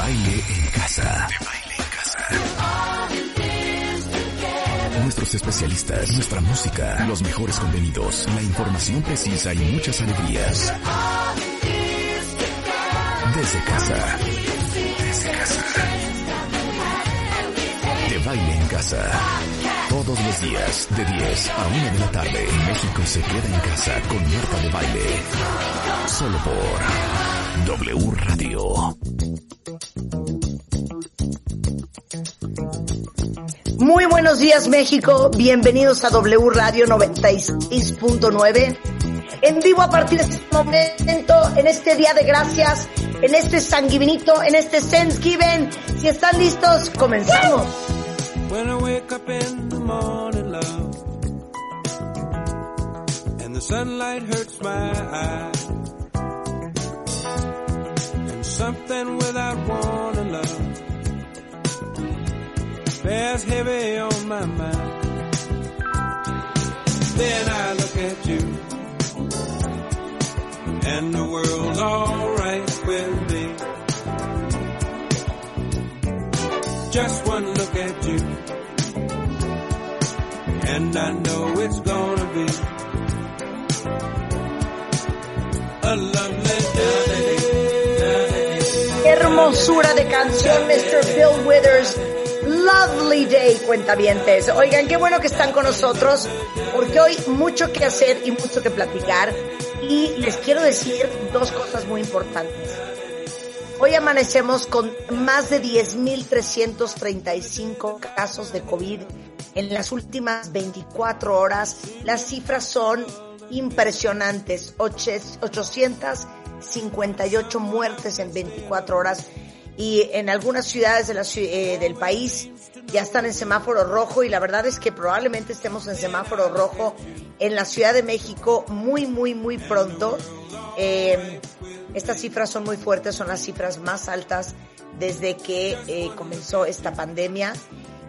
baile en casa. De baile en casa. Nuestros especialistas, nuestra música, los mejores contenidos, la información precisa y muchas alegrías. Desde casa. Desde casa. De baile en casa. Todos los días, de 10 a 1 de la tarde, México se queda en casa con Marta de Baile. Solo por W Radio. Muy buenos días México, bienvenidos a W Radio 96.9. En vivo a partir de este momento, en este día de gracias, en este sanguinito, en este Thanksgiving. Si están listos, comenzamos. When I wake up in the morning, love, and the sunlight hurts my eyes, and something without warning, love, bears heavy on my mind. Then I look at you, and the world's alright with me. Just one look at you, and I know it's gonna be a lovely day. Hermosura de canción, Mr. Bill Withers. Lovely Day, cuentavientes. Oigan, qué bueno que están con nosotros, porque hoy mucho que hacer y mucho que platicar. Y les quiero decir dos cosas muy importantes. Hoy amanecemos con más de 10.335 casos de COVID en las últimas 24 horas. Las cifras son impresionantes. 858 muertes en 24 horas. Y en algunas ciudades de la, eh, del país ya están en semáforo rojo y la verdad es que probablemente estemos en semáforo rojo en la Ciudad de México muy, muy, muy pronto. Eh, estas cifras son muy fuertes, son las cifras más altas desde que eh, comenzó esta pandemia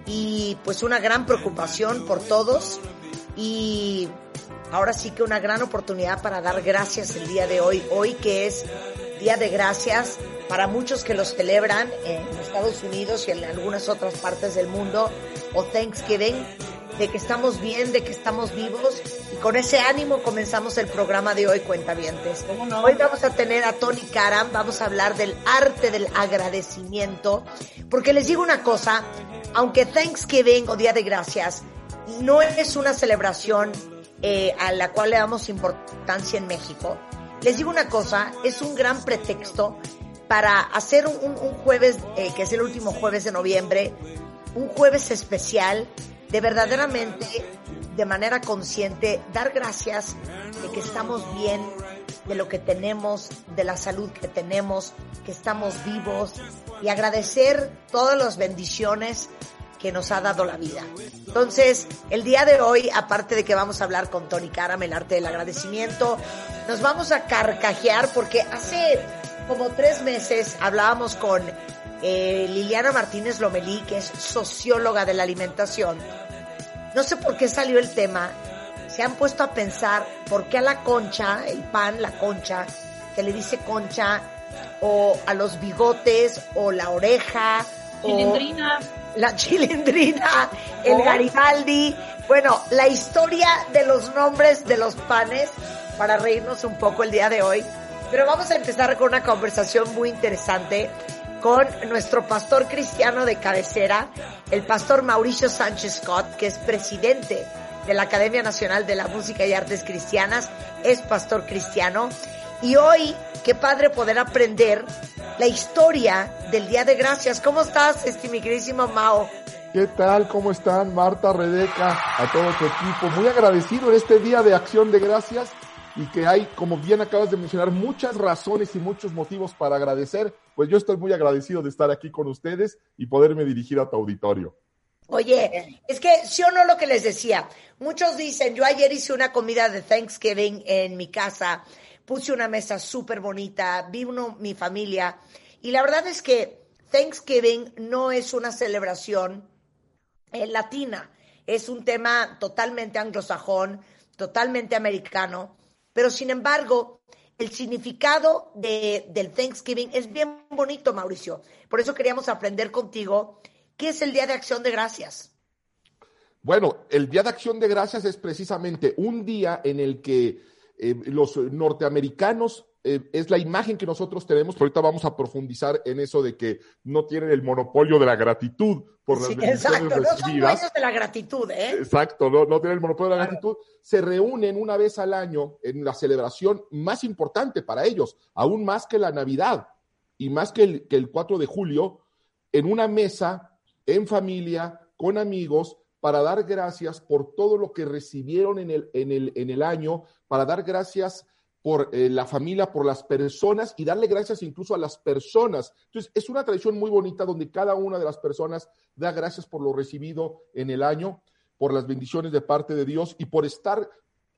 y pues una gran preocupación por todos y ahora sí que una gran oportunidad para dar gracias el día de hoy, hoy que es Día de Gracias para muchos que los celebran en Estados Unidos y en algunas otras partes del mundo o Thanksgiving de que estamos bien, de que estamos vivos y con ese ánimo comenzamos el programa de hoy, Cuentavientes. Hoy vamos a tener a Tony Karam, vamos a hablar del arte del agradecimiento, porque les digo una cosa, aunque Thanksgiving o Día de Gracias no es una celebración eh, a la cual le damos importancia en México, les digo una cosa, es un gran pretexto para hacer un, jueves, eh, que es el último jueves de noviembre, un jueves especial de verdaderamente, de manera consciente, dar gracias de que estamos bien, de lo que tenemos, de la salud que tenemos, que estamos vivos y agradecer todas las bendiciones que nos ha dado la vida. Entonces, el día de hoy, aparte de que vamos a hablar con Tony Karam, el arte del agradecimiento, nos vamos a carcajear porque hace como tres meses hablábamos con eh, Liliana Martínez Lomelí, que es socióloga de la alimentación. No sé por qué salió el tema. Se han puesto a pensar por qué a la concha, el pan, la concha, que le dice concha, o a los bigotes, o la oreja, o la chilindrina, el Garibaldi. Bueno, la historia de los nombres de los panes para reírnos un poco el día de hoy. Pero vamos a empezar con una conversación muy interesante con nuestro pastor cristiano de cabecera, el pastor Mauricio Sánchez Scott, que es presidente de la Academia Nacional de la Música y Artes Cristianas, es pastor cristiano. Y hoy, qué padre poder aprender la historia del Día de Gracias. ¿Cómo estás, este, mi queridísimo Mao? ¿Qué tal? ¿Cómo están? Marta, Rebeca, a todo tu equipo. Muy agradecido en este día de acción de gracias y que hay, como bien acabas de mencionar, muchas razones y muchos motivos para agradecer. Pues yo estoy muy agradecido de estar aquí con ustedes y poderme dirigir a tu auditorio. Oye, es que sí o no lo que les decía. Muchos dicen, yo ayer hice una comida de Thanksgiving en mi casa, puse una mesa súper bonita, vi uno, mi familia, y la verdad es que Thanksgiving no es una celebración eh, latina, es un tema totalmente anglosajón, totalmente americano, pero sin embargo el significado de, del Thanksgiving es bien bonito, Mauricio. Por eso queríamos aprender contigo qué es el Día de Acción de Gracias. Bueno, el Día de Acción de Gracias es precisamente un día en el que eh, los norteamericanos eh, es la imagen que nosotros tenemos. Ahorita vamos a profundizar en eso de que no tienen el monopolio de la gratitud por las Sí, exacto, no son recibidas. dueños de la gratitud, ¿eh? Exacto, no, no tienen el monopolio de la gratitud. Se reúnen una vez al año en la celebración más importante para ellos, aún más que la Navidad y más que el, que el 4 de julio, en una mesa, en familia, con amigos, para dar gracias por todo lo que recibieron en el, en el, en el año, para dar gracias por eh, la familia, por las personas y darle gracias incluso a las personas. Entonces, es una tradición muy bonita donde cada una de las personas da gracias por lo recibido en el año, por las bendiciones de parte de Dios y por estar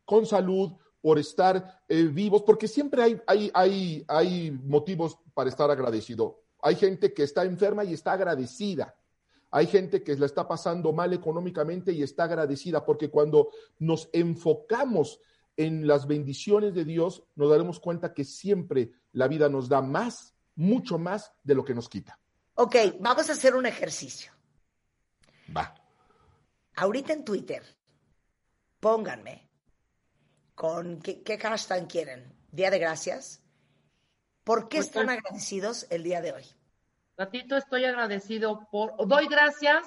con salud, por estar eh, vivos, porque siempre hay, hay, hay, hay motivos para estar agradecido. Hay gente que está enferma y está agradecida. Hay gente que la está pasando mal económicamente y está agradecida, porque cuando nos enfocamos en las bendiciones de Dios, nos daremos cuenta que siempre la vida nos da más, mucho más de lo que nos quita. Ok, vamos a hacer un ejercicio. Va. Ahorita en Twitter, pónganme con qué, qué hashtag quieren. Día de gracias. ¿Por qué están agradecidos el día de hoy? Gatito, estoy agradecido por. Doy gracias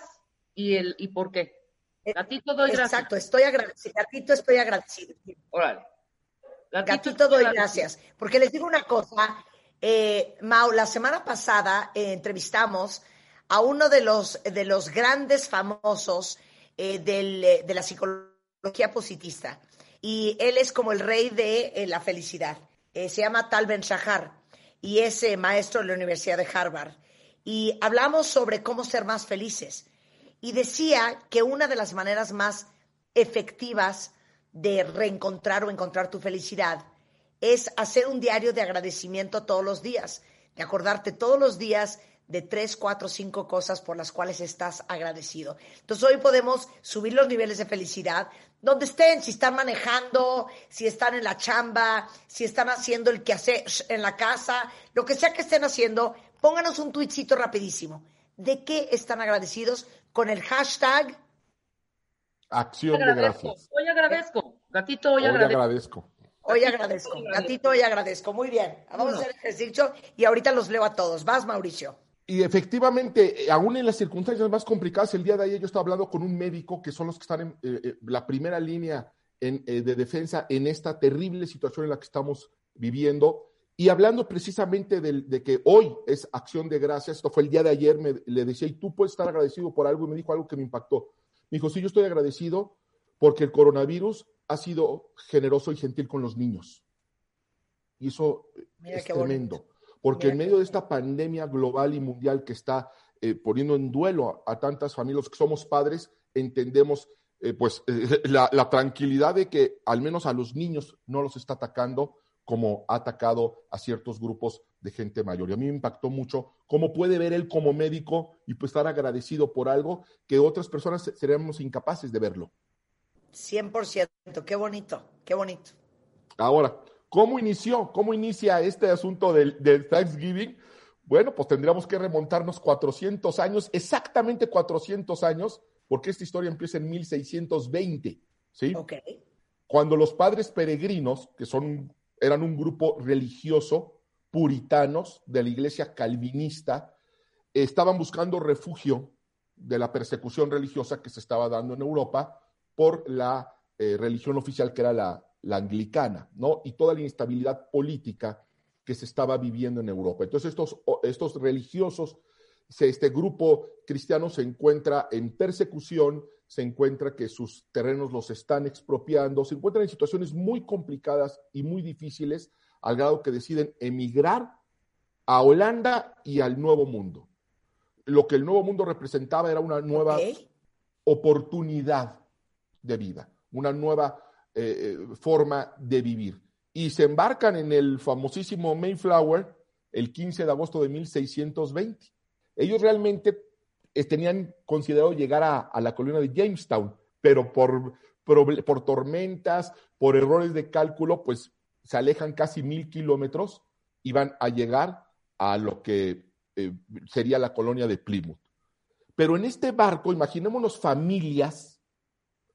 y el y por qué. Gatito, doy gracias. Exacto, estoy agradecido. Gatito, estoy agradecido. Órale. Gatito, doy agradecido. gracias. Porque les digo una cosa, eh, Mau, la semana pasada eh, entrevistamos a uno de los, de los grandes famosos eh, del, eh, de la psicología positivista. Y él es como el rey de eh, la felicidad. Eh, se llama Tal Ben Shahar y es eh, maestro de la Universidad de Harvard. Y hablamos sobre cómo ser más felices. Y decía que una de las maneras más efectivas de reencontrar o encontrar tu felicidad es hacer un diario de agradecimiento todos los días, de acordarte todos los días de tres, cuatro, cinco cosas por las cuales estás agradecido. Entonces hoy podemos subir los niveles de felicidad donde estén, si están manejando, si están en la chamba, si están haciendo el quehacer en la casa, lo que sea que estén haciendo, pónganos un tuitcito rapidísimo. ¿De qué están agradecidos? Con el hashtag Acción de gracias. Hoy agradezco. Gatito, hoy Hoy agradezco. agradezco. Hoy agradezco. Gatito, hoy agradezco. Muy bien. Vamos a hacer ejercicio y ahorita los leo a todos. Vas, Mauricio. Y efectivamente, eh, aún en las circunstancias más complicadas, el día de ayer yo estaba hablando con un médico que son los que están en eh, eh, la primera línea en, eh, de defensa en esta terrible situación en la que estamos viviendo. Y hablando precisamente de, que hoy es acción de gracias, esto fue el día de ayer, me, le decía, y tú puedes estar agradecido por algo, y me dijo algo que me impactó. Me dijo, sí, yo estoy agradecido porque el coronavirus ha sido generoso y gentil con los niños. Y eso Mira es bonito. tremendo, porque Mira en medio de esta pandemia global y mundial que está eh, poniendo en duelo a, a tantas familias que somos padres, entendemos eh, pues eh, la, la tranquilidad de que al menos a los niños no los está atacando como ha atacado a ciertos grupos de gente mayor. Y a mí me impactó mucho cómo puede ver él como médico y pues estar agradecido por algo que otras personas se- seríamos incapaces de verlo. 100%. Qué bonito, qué bonito. Ahora, ¿cómo inició? ¿Cómo inicia este asunto del, del Thanksgiving? Bueno, pues tendríamos que remontarnos 400 años, exactamente 400 años, porque esta historia empieza en 1620, ¿sí? Ok. Cuando los padres peregrinos, que son, eran un grupo religioso, puritanos de la iglesia calvinista, estaban buscando refugio de la persecución religiosa que se estaba dando en Europa por la eh, religión oficial que era la, la anglicana, ¿no? Y toda la inestabilidad política que se estaba viviendo en Europa. Entonces estos, estos religiosos, este grupo cristiano se encuentra en persecución, se encuentra que sus terrenos los están expropiando, se encuentran en situaciones muy complicadas y muy difíciles, al grado que deciden emigrar a Holanda y al Nuevo Mundo. Lo que el Nuevo Mundo representaba era una nueva oportunidad de vida, una nueva eh, eh, forma de vivir. Y se embarcan en el famosísimo Mayflower el 15 de agosto de 1620. Ellos realmente eh, tenían considerado llegar a, la colina de Jamestown, pero por, por tormentas, por errores de cálculo, pues se alejan casi mil kilómetros y van a llegar a lo que eh, sería la colonia de Plymouth. Pero en este barco, imaginémonos familias,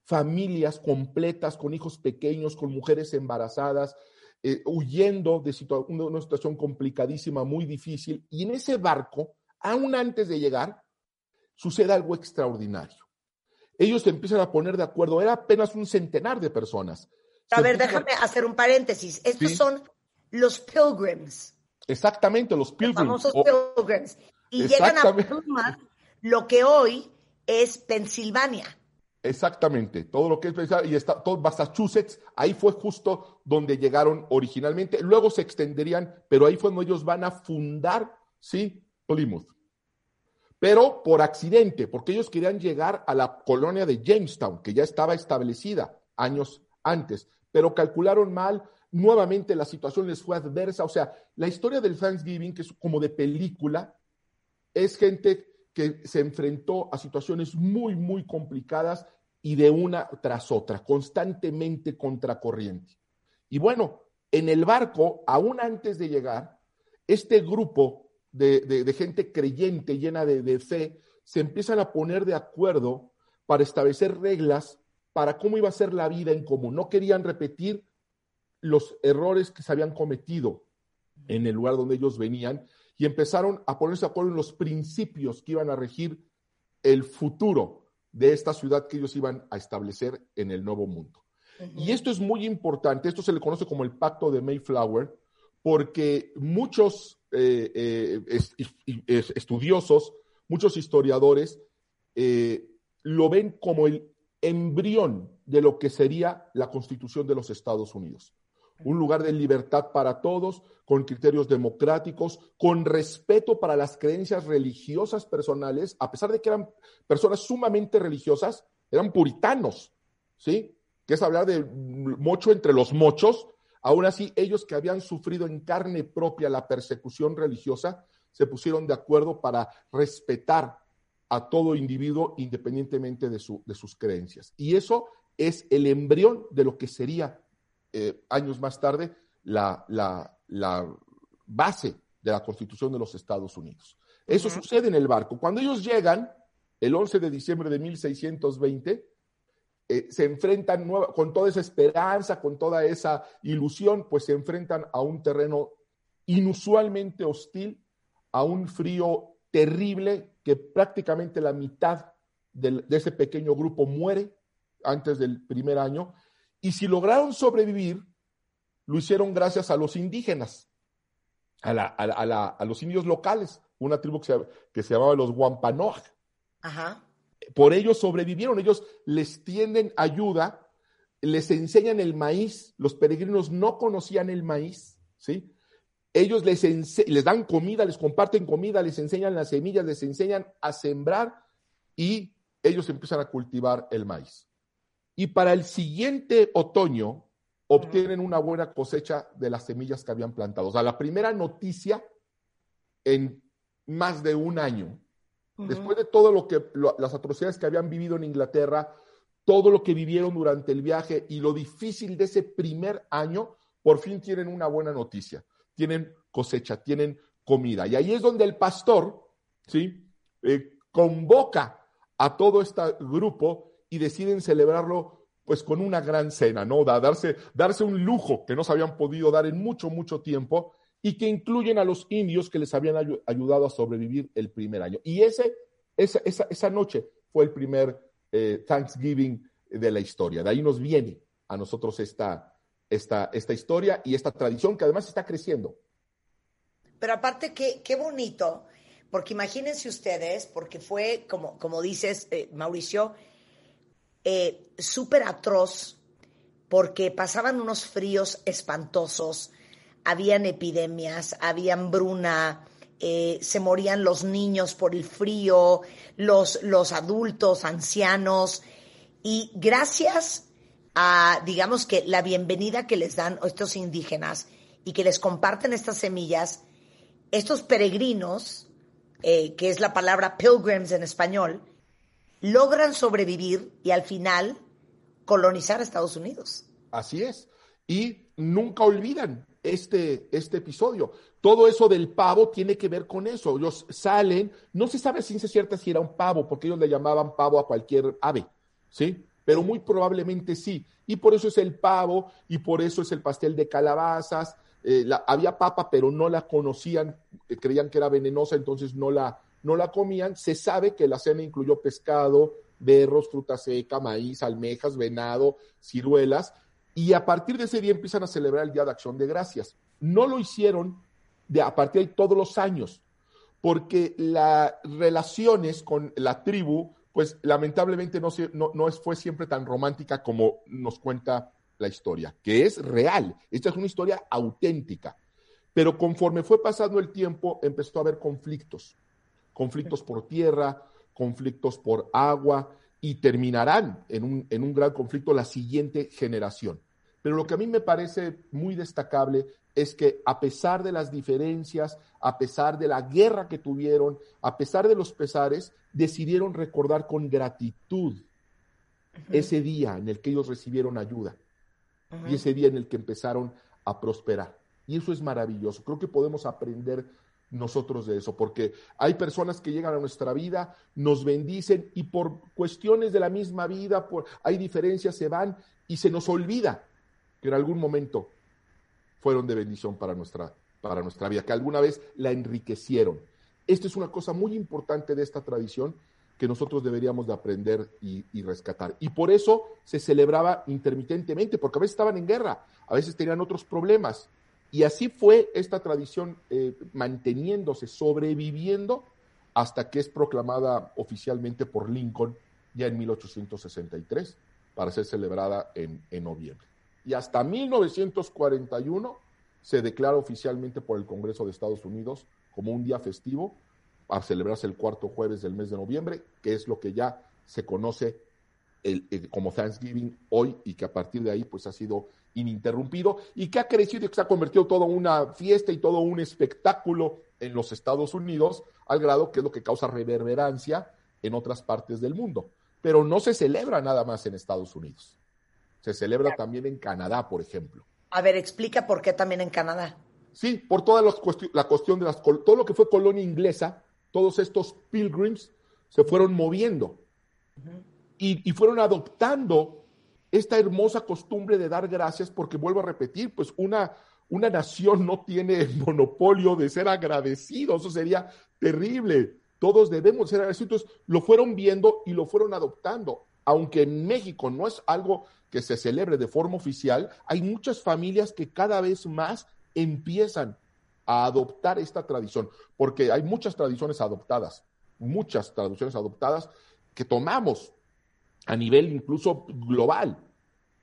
familias completas con hijos pequeños, con mujeres embarazadas, eh, huyendo de una situación complicadísima, muy difícil. Y en ese barco, aún antes de llegar, sucede algo extraordinario. Ellos se empiezan a poner de acuerdo, era apenas un centenar de personas. A ver, déjame hacer un paréntesis. Estos son los pilgrims. Exactamente, los pilgrims. Los famosos pilgrims. Y llegan a lo que hoy es Pensilvania. Exactamente, todo lo que es y está todo Massachusetts, ahí fue justo donde llegaron originalmente, luego se extenderían, pero ahí fue donde ellos van a fundar, sí, Plymouth. Pero por accidente, porque ellos querían llegar a la colonia de Jamestown, que ya estaba establecida años antes, pero calcularon mal, nuevamente la situación les fue adversa, o sea, la historia del Thanksgiving, que es como de película, es gente que se enfrentó a situaciones muy, muy complicadas y de una tras otra, constantemente contracorriente. Y bueno, en el barco, aún antes de llegar, este grupo de, gente creyente, llena de, de fe, se empiezan a poner de acuerdo para establecer reglas para cómo iba a ser la vida en común. No querían repetir los errores que se habían cometido en el lugar donde ellos venían y empezaron a ponerse de acuerdo en los principios que iban a regir el futuro de esta ciudad que ellos iban a establecer en el nuevo mundo. Y esto es muy importante, esto se le conoce como el pacto de Mayflower, porque muchos eh, eh, estudiosos, muchos historiadores, eh, lo ven como el embrión de lo que sería la constitución de los Estados Unidos un lugar de libertad para todos, con criterios democráticos, con respeto para las creencias religiosas personales, a pesar de que eran personas sumamente religiosas, eran puritanos, ¿sí? Que es hablar de mocho entre los mochos. Aún así, ellos que habían sufrido en carne propia la persecución religiosa, se pusieron de acuerdo para respetar a todo individuo independientemente de, su, de sus creencias. Y eso es el embrión de lo que sería eh, años más tarde la, base de la Constitución de los Estados Unidos. Eso sucede en el barco. Cuando ellos llegan, el 11 de diciembre de 1620, eh, se enfrentan con toda esa esperanza, con toda esa ilusión, pues se enfrentan a un terreno inusualmente hostil, a un frío terrible que prácticamente la mitad de ese pequeño grupo muere antes del primer año y si lograron sobrevivir, lo hicieron gracias a los indígenas, a, los indios locales, una tribu que se, llamaba los Wampanoag. Ajá. Por ellos sobrevivieron, ellos les tienden ayuda, les enseñan el maíz, los peregrinos no conocían el maíz, ¿sí? Ellos les, les dan comida, les comparten comida, les enseñan las semillas, les enseñan a sembrar y ellos empiezan a cultivar el maíz y para el siguiente otoño obtienen una buena cosecha de las semillas que habían plantado. O sea, la primera noticia en más de un año. Después de todo lo que, las atrocidades que habían vivido en Inglaterra, todo lo que vivieron durante el viaje y lo difícil de ese primer año, por fin tienen una buena noticia. Tienen cosecha, tienen comida. Y ahí es donde el pastor, ¿sí? Eh, convoca a todo este grupo y deciden celebrarlo pues con una gran cena, ¿no? darse, darse un lujo que no se habían podido dar en mucho, mucho tiempo y que incluyen a los indios que les habían ayudado a sobrevivir el primer año. Y ese, esa, esa, noche fue el primer eh, Thanksgiving de la historia. De ahí nos viene a nosotros esta, esta, esta historia y esta tradición que además está creciendo. Pero aparte, qué, qué bonito, porque imagínense ustedes, porque fue, como, como dices, eh, Mauricio, eh, súper atroz porque pasaban unos fríos espantosos, habían epidemias, había hambruna, eh, se morían los niños por el frío, los, los adultos, ancianos, y gracias a, digamos que la bienvenida que les dan estos indígenas y que les comparten estas semillas, estos peregrinos, eh, que es la palabra pilgrims en español, logran sobrevivir y al final colonizar a Estados Unidos. Así es. Y nunca olvidan este, este episodio. Todo eso del pavo tiene que ver con eso. Ellos salen, no se sabe ciencia cierta si era un pavo, porque ellos le llamaban pavo a cualquier ave, ¿sí? Pero muy probablemente sí. Y por eso es el pavo, y por eso es el pastel de calabazas. Eh, había papa, pero no la conocían, eh, creían que era venenosa, entonces no la, no la comían. Se sabe que la cena incluyó pescado, berros, fruta seca, maíz, almejas, venado, ciruelas, y a partir de ese día empiezan a celebrar el Día de Acción de Gracias. No lo hicieron de, a partir de todos los años, porque las relaciones con la tribu, pues lamentablemente no, no, fue siempre tan romántica como nos cuenta la historia, que es real. Esta es una historia auténtica. Pero conforme fue pasando el tiempo, empezó a haber conflictos. Conflictos por tierra, conflictos por agua, y terminarán en un, en un gran conflicto la siguiente generación. Pero lo que a mí me parece muy destacable es que a pesar de las diferencias, a pesar de la guerra que tuvieron, a pesar de los pesares, decidieron recordar con gratitud ese día en el que ellos recibieron ayuda y ese día en el que empezaron a prosperar. Y eso es maravilloso. Creo que podemos aprender nosotros de eso, porque hay personas que llegan a nuestra vida, nos bendicen y por cuestiones de la misma vida, por, hay diferencias, se van y se nos olvida que en algún momento fueron de bendición para nuestra, para nuestra vida, que alguna vez la enriquecieron. Esto es una cosa muy importante de esta tradición que nosotros deberíamos de aprender y, y, rescatar. Y por eso se celebraba intermitentemente, porque a veces estaban en guerra, a veces tenían otros problemas, y así fue esta tradición eh, manteniéndose, sobreviviendo, hasta que es proclamada oficialmente por Lincoln ya en 1863, para ser celebrada en, en noviembre. Y hasta 1941 se declara oficialmente por el Congreso de Estados Unidos como un día festivo para celebrarse el cuarto jueves del mes de noviembre, que es lo que ya se conoce el, como Thanksgiving hoy y que a partir de ahí pues ha sido ininterrumpido y que ha crecido y que se ha convertido todo una fiesta y todo un espectáculo en los Estados Unidos, al grado que es lo que causa reverberancia en otras partes del mundo. Pero no se celebra nada más en Estados Unidos. Se celebra también en Canadá, por ejemplo. A ver, explica por qué también en Canadá. Sí, por toda la cuestión, la cuestión de las, todo lo que fue colonia inglesa, todos estos pilgrims se fueron moviendo y, y fueron adoptando esta hermosa costumbre de dar gracias, porque vuelvo a repetir, pues una, una nación no tiene el monopolio de ser agradecido, eso sería terrible. Todos debemos ser agradecidos. Lo fueron viendo y lo fueron adoptando. Aunque en México no es algo que se celebre de forma oficial, hay muchas familias que cada vez más empiezan a adoptar esta tradición, porque hay muchas tradiciones adoptadas, muchas tradiciones adoptadas que tomamos a nivel incluso global.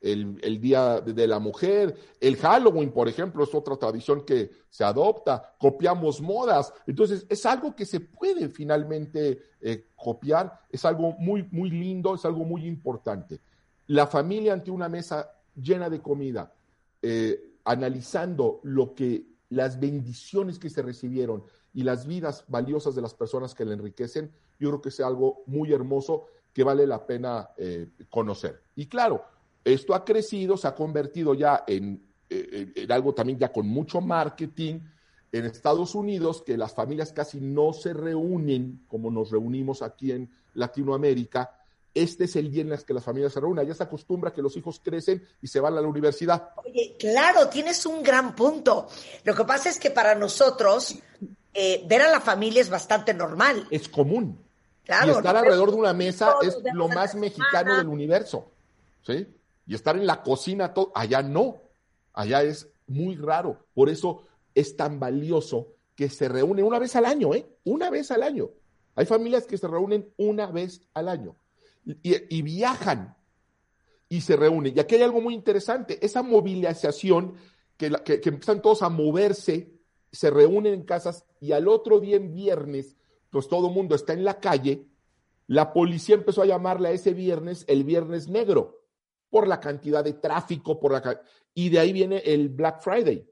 El, Día de la Mujer, el Halloween, por ejemplo, es otra tradición que se adopta, copiamos modas, entonces es algo que se puede finalmente eh, copiar, es algo muy, muy lindo, es algo muy importante. La familia ante una mesa llena de comida, eh, analizando lo que las bendiciones que se recibieron y las vidas valiosas de las personas que le enriquecen, yo creo que es algo muy hermoso que vale la pena eh, conocer. Y claro, esto ha crecido, se ha convertido ya en, eh, en, algo también ya con mucho marketing en Estados Unidos, que las familias casi no se reúnen como nos reunimos aquí en Latinoamérica. Este es el día en el que las familias se reúnen. Ya se acostumbra que los hijos crecen y se van a la universidad. Oye, claro, tienes un gran punto. Lo que pasa es que para nosotros eh, ver a la familia es bastante normal. Es común. Claro, y estar no, alrededor de una mesa es lo más mexicano del universo. ¿Sí? Y estar en la cocina, todo, allá no. Allá es muy raro. Por eso es tan valioso que se reúnen una vez al año, ¿eh? Una vez al año. Hay familias que se reúnen una vez al año y, y viajan y se reúnen. Y aquí hay algo muy interesante, esa movilización que, que, que empiezan todos a moverse, se reúnen en casas y al otro día en viernes pues todo el mundo está en la calle, la policía empezó a llamarle ese viernes el viernes negro, por la cantidad de tráfico, por la y de ahí viene el Black Friday,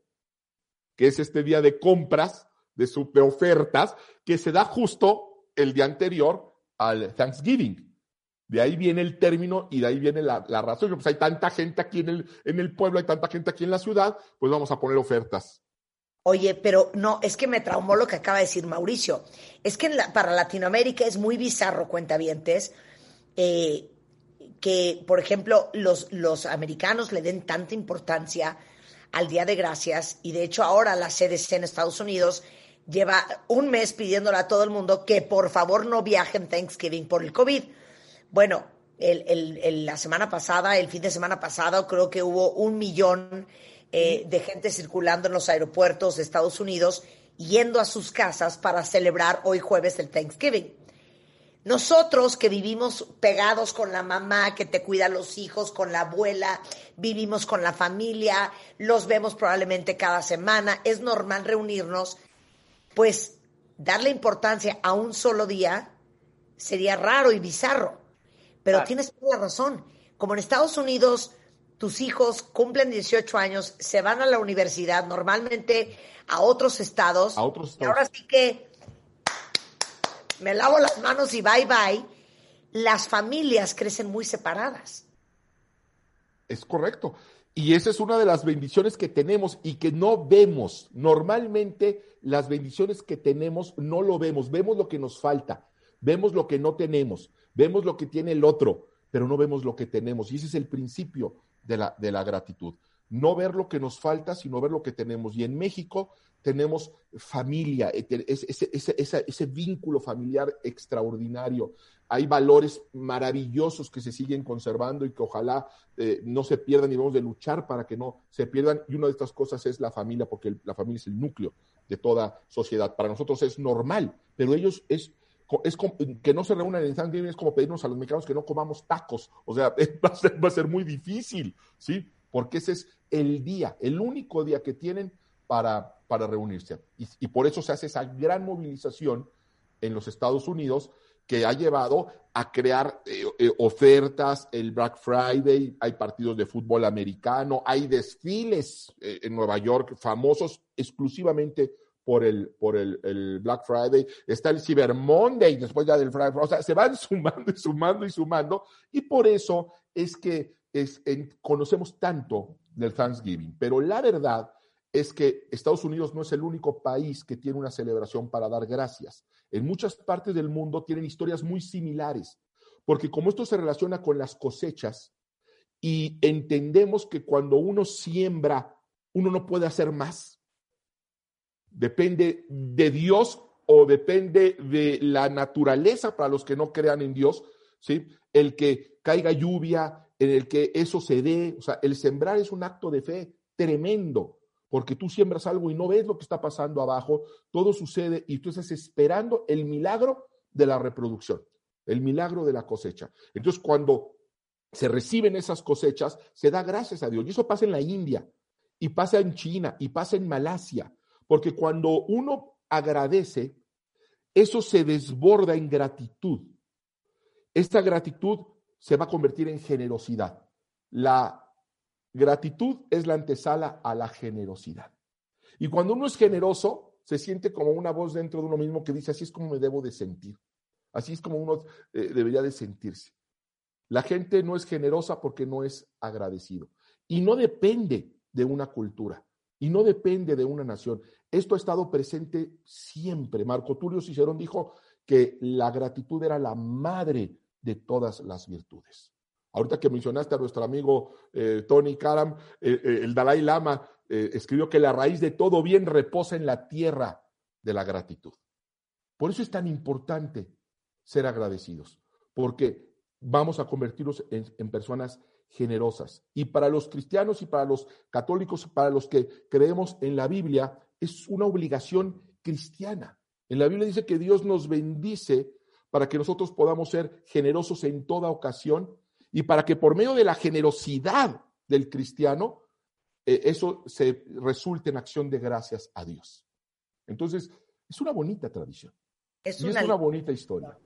que es este día de compras, de super ofertas, que se da justo el día anterior al Thanksgiving. De ahí viene el término y de ahí viene la, la razón. Pues hay tanta gente aquí en el, en el pueblo, hay tanta gente aquí en la ciudad, pues vamos a poner ofertas. Oye, pero no, es que me traumó lo que acaba de decir Mauricio. Es que la- para Latinoamérica es muy bizarro, cuentavientes, eh, que, por ejemplo, los, los americanos le den tanta importancia al Día de Gracias y de hecho ahora la CDC en Estados Unidos lleva un mes pidiéndole a todo el mundo que por favor no viajen Thanksgiving por el COVID. Bueno, el- la semana pasada, el fin de semana pasado, creo que hubo un millón eh, de gente circulando en los aeropuertos de Estados Unidos yendo a sus casas para celebrar hoy jueves el Thanksgiving. Nosotros que vivimos pegados con la mamá que te cuida a los hijos, con la abuela, vivimos con la familia, los vemos probablemente cada semana, es normal reunirnos, pues darle importancia a un solo día sería raro y bizarro. Pero Claro. tienes toda la razón. Como en Estados Unidos tus hijos cumplen 18 años, se van a la universidad, normalmente a otros estados. A otros Y estados. ahora sí que me lavo las manos y bye bye. Las familias crecen muy separadas. Es correcto. Y esa es una de las bendiciones que tenemos y que no vemos. Normalmente las bendiciones que tenemos no lo vemos. Vemos lo que nos falta, vemos lo que no tenemos, vemos lo que tiene el otro, pero no vemos lo que tenemos. Y ese es el principio de la, de la gratitud. No ver lo que nos falta, sino ver lo que tenemos. Y en México tenemos familia, eh, ese, ese- ese- vínculo familiar extraordinario. Hay valores maravillosos que se siguen conservando y que ojalá eh, no se pierdan y debemos de luchar para que no se pierdan. Y una de estas cosas es la familia, porque la familia es el núcleo de toda sociedad. Para nosotros es normal, pero ellos es, es como- que no se reúnan en Thanksgiving es como pedirnos a los mexicanos que no comamos tacos. O sea, va a ser, va a ser muy difícil, ¿sí? Porque ese es el día, el único día que tienen para, para reunirse. Y, por eso se hace esa gran movilización en los Estados Unidos que ha llevado a crear eh, eh, ofertas, el Black Friday, hay partidos de fútbol americano, hay desfiles eh, en Nueva York famosos exclusivamente por el, por el, el Black Friday, está el Cyber Monday después ya del Friday, o sea, se van sumando y sumando y sumando, y por eso es que es, en- conocemos tanto del Thanksgiving, pero la verdad es que Estados Unidos no es el único país que tiene una celebración para dar gracias. En muchas partes del mundo tienen historias muy similares, porque como esto se relaciona con las cosechas y entendemos que cuando uno siembra, uno no puede hacer más. Depende de Dios o depende de la naturaleza para los que no crean en Dios, ¿sí? El que caiga lluvia, en el que eso se dé, o sea, el sembrar es un acto de fe tremendo, porque tú siembras algo y no ves lo que está pasando abajo, todo sucede y tú estás esperando el milagro de la reproducción, el milagro de la cosecha. Entonces, cuando se reciben esas cosechas, se da gracias a Dios. Y eso pasa en la India, y pasa en China, y pasa en Malasia, porque cuando uno agradece, eso se desborda en gratitud. Esta gratitud se va a convertir en generosidad. La gratitud es la antesala a la generosidad. Y cuando uno es generoso, se siente como una voz dentro de uno mismo que dice, así es como me debo de sentir. Así es como uno eh, debería de sentirse. La gente no es generosa porque no es agradecido. Y no depende de una cultura. Y no depende de una nación. Esto ha estado presente siempre. Marco Tulio Cicerón dijo que la gratitud era la madre de todas las virtudes. Ahorita que mencionaste a nuestro amigo eh, Tony Karam, eh, eh, el Dalai Lama escribió que la raíz de todo bien reposa en la tierra de la gratitud. Por eso es tan importante ser agradecidos, porque vamos a convertirnos en, en personas generosas. Y para los cristianos y para los católicos, para los que creemos en la Biblia, es una obligación cristiana. En la Biblia dice que Dios nos bendice para que nosotros podamos ser generosos en toda ocasión y para que por medio de la generosidad del cristiano, eh, eso se resulte en acción de gracias a Dios. Entonces, es una bonita tradición. Es y una, es una bonita historia.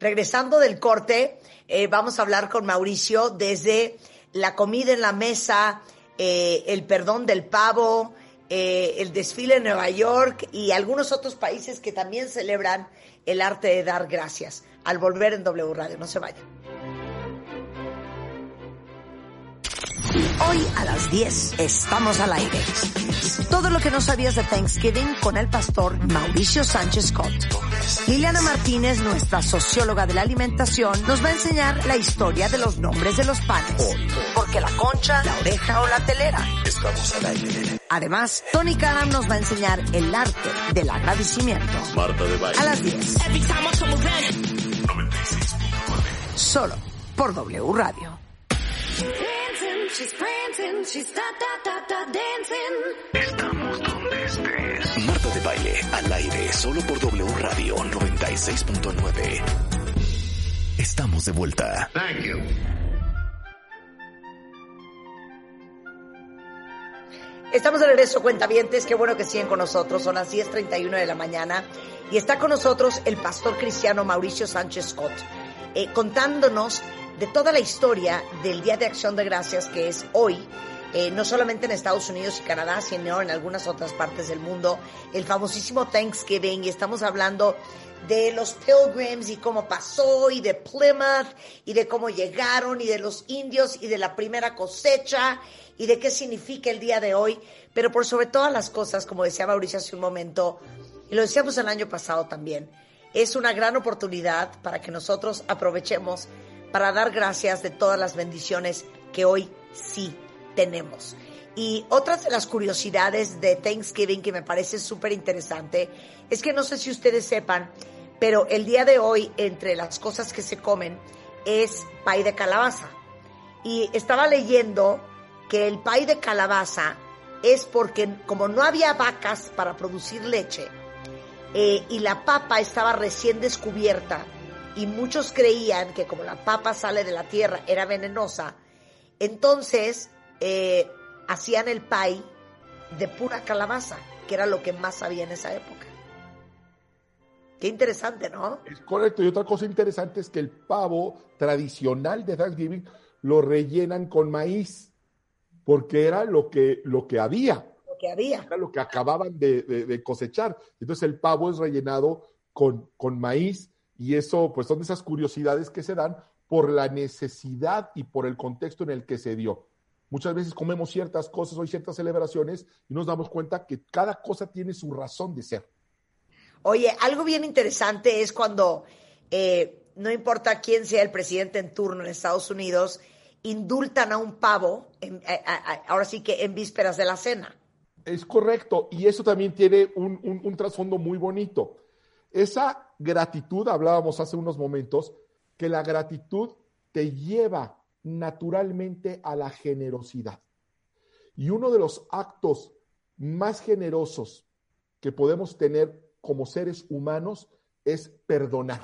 Regresando del corte, eh, vamos a hablar con Mauricio desde la comida en la mesa, eh, el perdón del pavo, eh, el desfile en Nueva York y algunos otros países que también celebran el arte de dar gracias. Al volver en W Radio, no se vayan. Hoy a las 10 estamos al aire. Todo lo que no sabías de Thanksgiving con el pastor Mauricio Sánchez Scott. Liliana Martínez, nuestra socióloga de la alimentación, nos va a enseñar la historia de los nombres de los panes. Porque la concha, la oreja o la telera. Estamos al aire. Además, Tony Karam nos va a enseñar el arte del agradecimiento. Marta de. A las 10. Solo por W Radio. Estamos donde estés. Marta de baile al aire solo por W Radio 96.9. Estamos de vuelta. Estamos de regreso, cuentavientes. Qué bueno que siguen con nosotros. Son las 10.31 de la mañana. Y está con nosotros el pastor cristiano Mauricio Sánchez Scott, eh, contándonos de toda la historia del Día de Acción de Gracias que es hoy, eh, no solamente en Estados Unidos y Canadá, sino en algunas otras partes del mundo, el famosísimo Thanksgiving. Y estamos hablando de los Pilgrims y cómo pasó, y de Plymouth, y de cómo llegaron, y de los indios, y de la primera cosecha, y de qué significa el día de hoy. Pero por sobre todas las cosas, como decía Mauricio hace un momento, y lo decíamos el año pasado también, es una gran oportunidad para que nosotros aprovechemos para dar gracias de todas las bendiciones que hoy sí tenemos. Y otras de las curiosidades de Thanksgiving que me parece súper interesante es que no sé si ustedes sepan, pero el día de hoy, entre las cosas que se comen, es pay de calabaza. Y estaba leyendo que el pay de calabaza es porque como no había vacas para producir leche eh, y la papa estaba recién descubierta y muchos creían que como la papa sale de la tierra era venenosa, entonces eh, hacían el pay de pura calabaza, que era lo que más había en esa época. Qué interesante, ¿no? Es correcto. Y otra cosa interesante es que el pavo tradicional de Thanksgiving lo rellenan con maíz, porque era lo que, lo que había. Lo que había. Era lo que acababan de, de- de cosechar. Entonces el pavo es rellenado con, con maíz y eso, pues son esas curiosidades que se dan por la necesidad y por el contexto en el que se dio. Muchas veces comemos ciertas cosas, hay ciertas celebraciones y nos damos cuenta que cada cosa tiene su razón de ser. Oye, algo bien interesante es cuando, eh, no importa quién sea el presidente en turno en Estados Unidos, indultan a un pavo, en- a- a- a- ahora sí que en vísperas de la cena. Es correcto, y eso también tiene un, un- un trasfondo muy bonito. Esa gratitud, hablábamos hace unos momentos, que la gratitud te lleva naturalmente a la generosidad. Y uno de los actos más generosos que podemos tener como seres humanos es perdonar.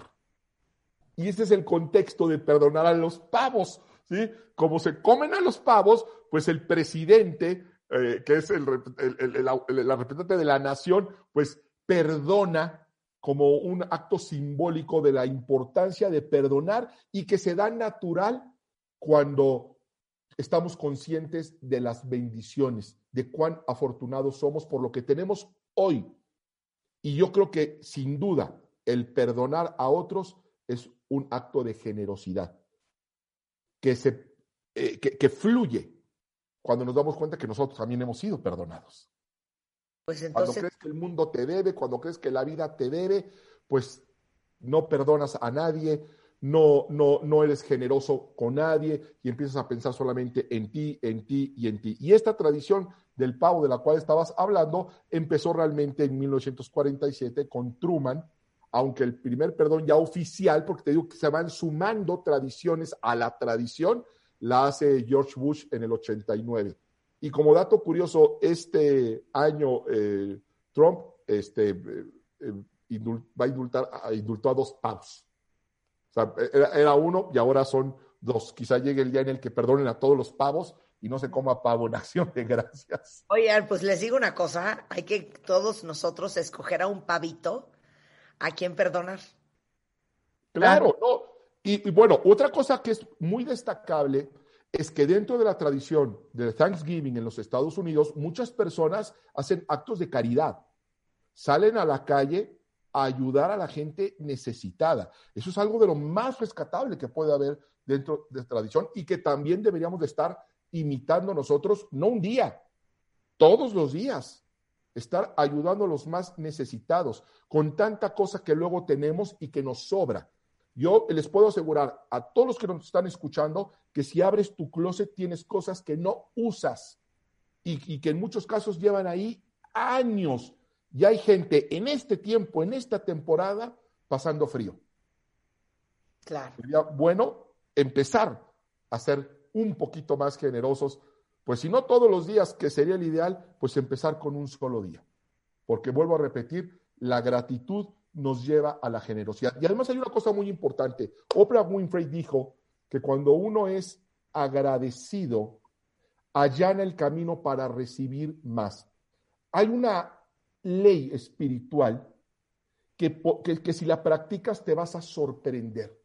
Y ese es el contexto de perdonar a los pavos, ¿sí? Como se comen a los pavos, pues el presidente, eh, que es el, el- representante de la nación, pues perdona como un acto simbólico de la importancia de perdonar y que se da natural cuando estamos conscientes de las bendiciones, de cuán afortunados somos por lo que tenemos hoy. Y yo creo que sin duda el perdonar a otros es un acto de generosidad que, se, eh, que, que fluye cuando nos damos cuenta que nosotros también hemos sido perdonados. Pues Cuando crees que el mundo te debe, cuando crees que la vida te debe, pues no perdonas a nadie, no, no, no eres generoso con nadie y empiezas a pensar solamente en ti, en ti y en ti. Y esta tradición del pavo de la cual estabas hablando empezó realmente en 1947 con Truman, aunque el primer perdón ya oficial, porque te digo que se van sumando tradiciones a la tradición, la hace George Bush en el 89. Y como dato curioso, este año eh, Trump este, eh, eh, va a indultar, indultó a dos. O sea, era, era uno y ahora son dos. Quizá llegue el día en el que perdonen a todos los pavos y no se coma pavo en acción de gracias. oigan, pues les digo una cosa, hay que todos nosotros escoger a un pavito a quien perdonar. Claro, no. Y, y bueno, otra cosa que es muy destacable es que dentro de la tradición de Thanksgiving en los Estados Unidos, muchas personas hacen actos de caridad. Salen a la calle a ayudar a la gente necesitada. Eso es algo de lo más rescatable que puede haber dentro de la tradición y que también deberíamos de estar imitando nosotros, no un día, todos los días. Estar ayudando a los más necesitados con tanta cosa que luego tenemos y que nos sobra. Yo les puedo asegurar a todos los que nos están escuchando que si abres tu closet tienes cosas que no usas y, y que en muchos casos llevan ahí años. Y hay gente en este tiempo, en esta temporada, pasando frío. Claro. Sería bueno empezar a ser un poquito más generosos, pues si no todos los días, que sería el ideal, pues empezar con un solo día. Porque vuelvo a repetir, la gratitud nos lleva a la generosidad. Y además hay una cosa muy importante. Oprah Winfrey dijo que cuando uno es agradecido, allana el camino para recibir más. Hay una ley espiritual que, que, que si la practicas te vas a sorprender.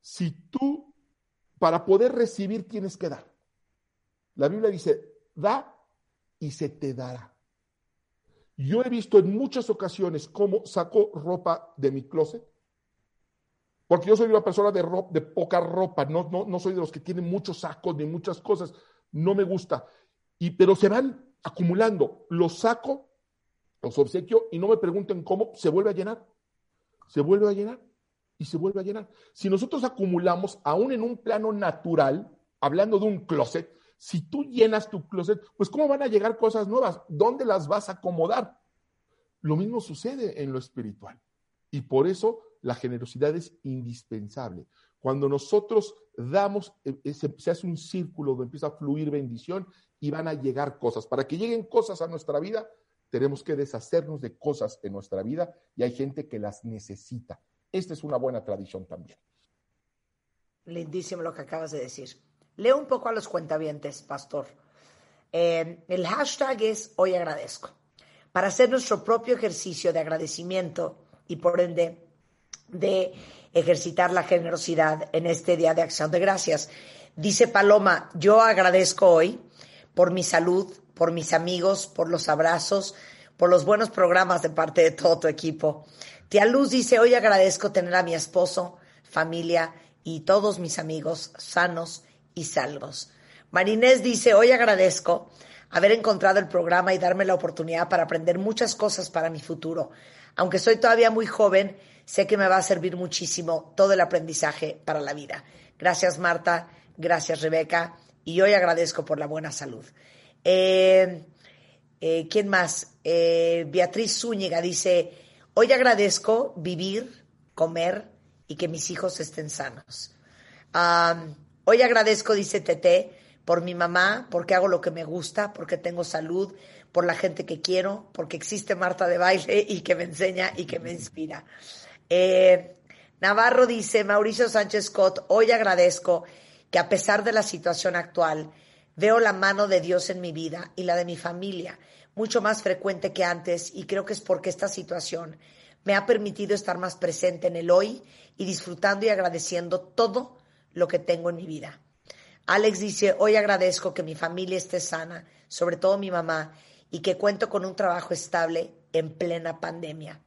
Si tú, para poder recibir, tienes que dar. La Biblia dice, da y se te dará. Yo he visto en muchas ocasiones cómo saco ropa de mi closet, porque yo soy una persona de, ropa, de poca ropa, no, no, no soy de los que tienen muchos sacos ni muchas cosas, no me gusta. Y, pero se van acumulando, los saco, los obsequio y no me pregunten cómo, se vuelve a llenar, se vuelve a llenar y se vuelve a llenar. Si nosotros acumulamos, aún en un plano natural, hablando de un closet, si tú llenas tu closet, pues ¿cómo van a llegar cosas nuevas? ¿Dónde las vas a acomodar? Lo mismo sucede en lo espiritual. Y por eso la generosidad es indispensable. Cuando nosotros damos, eh, se, hace un círculo donde empieza a fluir bendición y van a llegar cosas. Para que lleguen cosas a nuestra vida, tenemos que deshacernos de cosas en nuestra vida y hay gente que las necesita. Esta es una buena tradición también. Lindísimo lo que acabas de decir. Leo un poco a los cuentavientes, pastor. Eh, el hashtag es hoy agradezco, para hacer nuestro propio ejercicio de agradecimiento y por ende de ejercitar la generosidad en este Día de Acción de Gracias. Dice Paloma, yo agradezco hoy por mi salud, por mis amigos, por los abrazos, por los buenos programas de parte de todo tu equipo. Tía Luz dice, hoy agradezco tener a mi esposo, familia y todos mis amigos sanos y salvos. Marinés dice, hoy agradezco haber encontrado el programa y darme la oportunidad para aprender muchas cosas para mi futuro. Aunque soy todavía muy joven, sé que me va a servir muchísimo todo el aprendizaje para la vida. Gracias Marta, gracias Rebeca y hoy agradezco por la buena salud. Eh, eh, ¿Quién más? Eh, Beatriz Zúñiga dice, hoy agradezco vivir, comer y que mis hijos estén sanos. Hoy agradezco, dice Tete, por mi mamá, porque hago lo que me gusta, porque tengo salud, por la gente que quiero, porque existe Marta de baile y que me enseña y que me inspira. Eh, Navarro dice, Mauricio Sánchez Scott, hoy agradezco que a pesar de la situación actual, veo la mano de Dios en mi vida y la de mi familia, mucho más frecuente que antes, y creo que es porque esta situación me ha permitido estar más presente en el hoy y disfrutando y agradeciendo todo lo que tengo en mi vida. Alex dice, hoy agradezco que mi familia esté sana, sobre todo mi mamá, y que cuento con un trabajo estable en plena pandemia.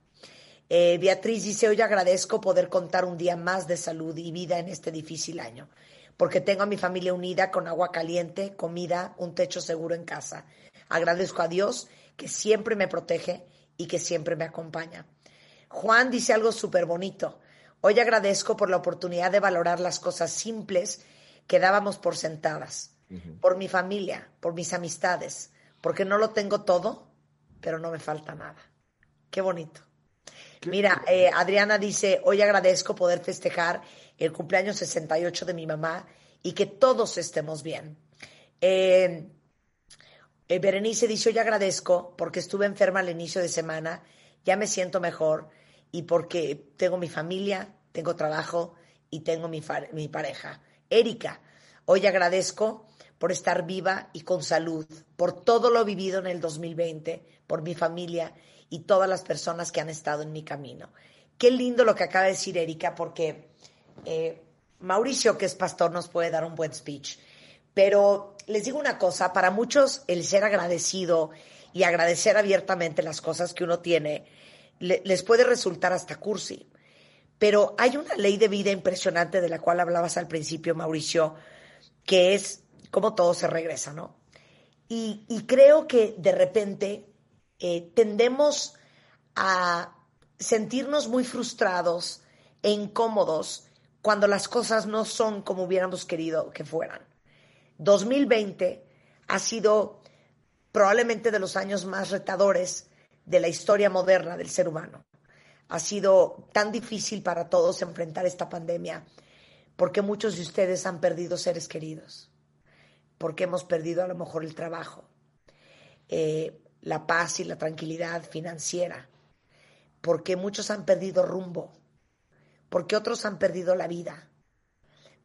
Eh, Beatriz dice, hoy agradezco poder contar un día más de salud y vida en este difícil año, porque tengo a mi familia unida con agua caliente, comida, un techo seguro en casa. Agradezco a Dios que siempre me protege y que siempre me acompaña. Juan dice algo súper bonito. Hoy agradezco por la oportunidad de valorar las cosas simples que dábamos por sentadas, por mi familia, por mis amistades, porque no lo tengo todo, pero no me falta nada. Qué bonito. Mira, eh, Adriana dice, hoy agradezco poder festejar el cumpleaños 68 de mi mamá y que todos estemos bien. Eh, eh, Berenice dice, hoy agradezco porque estuve enferma al inicio de semana, ya me siento mejor y porque tengo mi familia, tengo trabajo y tengo mi, mi pareja. Erika, hoy agradezco por estar viva y con salud, por todo lo vivido en el 2020, por mi familia y todas las personas que han estado en mi camino. Qué lindo lo que acaba de decir Erika, porque eh, Mauricio, que es pastor, nos puede dar un buen speech. Pero les digo una cosa, para muchos el ser agradecido y agradecer abiertamente las cosas que uno tiene les puede resultar hasta cursi. Pero hay una ley de vida impresionante de la cual hablabas al principio, Mauricio, que es cómo todo se regresa, ¿no? Y, creo que de repente eh, tendemos a sentirnos muy frustrados e incómodos cuando las cosas no son como hubiéramos querido que fueran. 2020 ha sido probablemente de los años más retadores de la historia moderna del ser humano. Ha sido tan difícil para todos enfrentar esta pandemia porque muchos de ustedes han perdido seres queridos, porque hemos perdido a lo mejor el trabajo, eh, la paz y la tranquilidad financiera, porque muchos han perdido rumbo, porque otros han perdido la vida,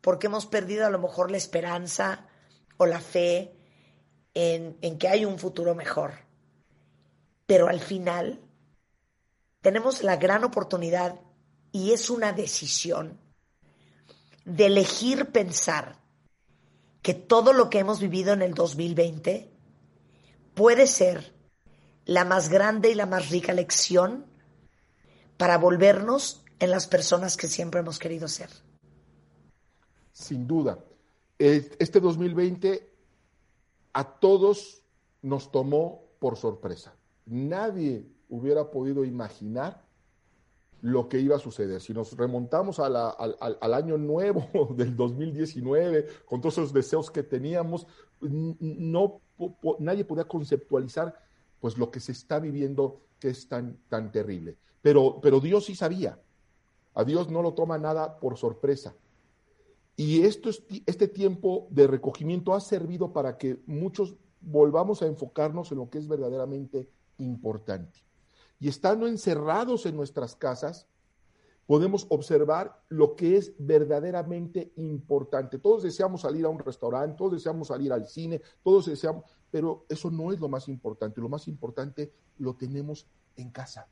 porque hemos perdido a lo mejor la esperanza o la fe en, en que hay un futuro mejor. Pero al final tenemos la gran oportunidad y es una decisión de elegir pensar que todo lo que hemos vivido en el 2020 puede ser la más grande y la más rica lección para volvernos en las personas que siempre hemos querido ser. Sin duda. Este 2020 a todos nos tomó por sorpresa. Nadie hubiera podido imaginar lo que iba a suceder. Si nos remontamos al, al, año nuevo del 2019, con todos esos deseos que teníamos, no, nadie podía conceptualizar pues lo que se está viviendo que es tan, tan terrible. Pero, pero Dios sí sabía. A Dios no lo toma nada por sorpresa. Y esto, este tiempo de recogimiento ha servido para que muchos volvamos a enfocarnos en lo que es verdaderamente importante. Y estando encerrados en nuestras casas, podemos observar lo que es verdaderamente importante. Todos deseamos salir a un restaurante, todos deseamos salir al cine, todos deseamos, pero eso no es lo más importante. Lo más importante lo tenemos en casa.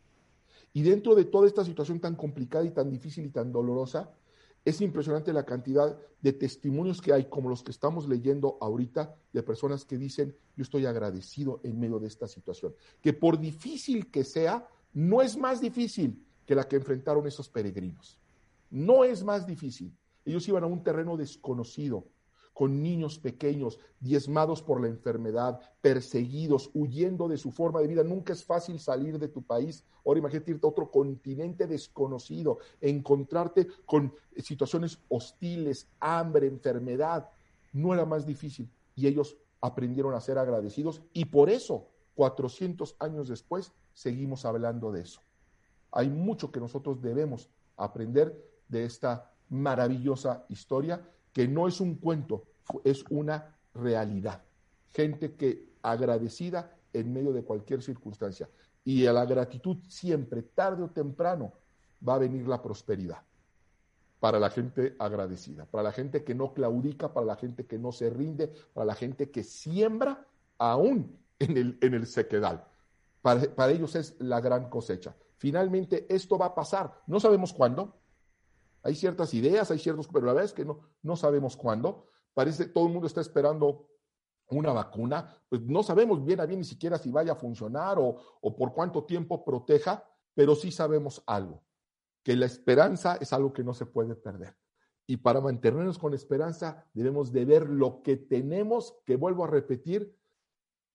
Y dentro de toda esta situación tan complicada y tan difícil y tan dolorosa, es impresionante la cantidad de testimonios que hay, como los que estamos leyendo ahorita, de personas que dicen, yo estoy agradecido en medio de esta situación. Que por difícil que sea, no es más difícil que la que enfrentaron esos peregrinos. No es más difícil. Ellos iban a un terreno desconocido, con niños pequeños, diezmados por la enfermedad, perseguidos, huyendo de su forma de vida. Nunca es fácil salir de tu país. Ahora imagínate irte a otro continente desconocido, encontrarte con situaciones hostiles, hambre, enfermedad. No era más difícil. Y ellos aprendieron a ser agradecidos y por eso, 400 años después, seguimos hablando de eso. Hay mucho que nosotros debemos aprender de esta maravillosa historia que no es un cuento, es una realidad. Gente que agradecida en medio de cualquier circunstancia. Y a la gratitud siempre, tarde o temprano, va a venir la prosperidad para la gente agradecida, para la gente que no claudica, para la gente que no se rinde, para la gente que siembra aún en el, en el sequedal. Para, para ellos es la gran cosecha. Finalmente, esto va a pasar. No sabemos cuándo, hay ciertas ideas, hay ciertos, pero la verdad es que no, no sabemos cuándo. Parece todo el mundo está esperando una vacuna, pues no sabemos bien a bien ni siquiera si vaya a funcionar o, o por cuánto tiempo proteja, pero sí sabemos algo, que la esperanza es algo que no se puede perder. Y para mantenernos con esperanza debemos de ver lo que tenemos, que vuelvo a repetir,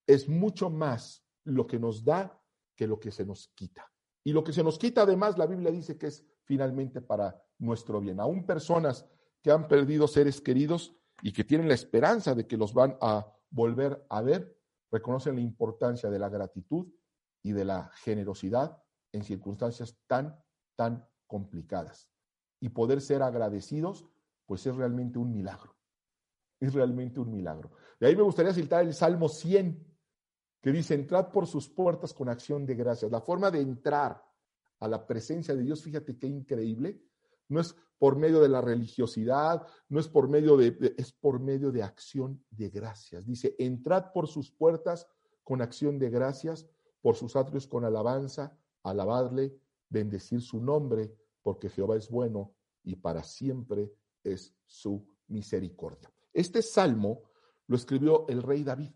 es mucho más lo que nos da que lo que se nos quita. Y lo que se nos quita además, la Biblia dice que es finalmente para nuestro bien. Aún personas que han perdido seres queridos y que tienen la esperanza de que los van a volver a ver, reconocen la importancia de la gratitud y de la generosidad en circunstancias tan, tan complicadas. Y poder ser agradecidos, pues es realmente un milagro. Es realmente un milagro. De ahí me gustaría citar el Salmo 100, que dice, entrad por sus puertas con acción de gracias. La forma de entrar a la presencia de Dios, fíjate qué increíble, no es por medio de la religiosidad, no es por medio de, es por medio de acción de gracias. Dice, entrad por sus puertas con acción de gracias, por sus atrios con alabanza, alabadle, bendecir su nombre, porque Jehová es bueno y para siempre es su misericordia. Este salmo lo escribió el rey David,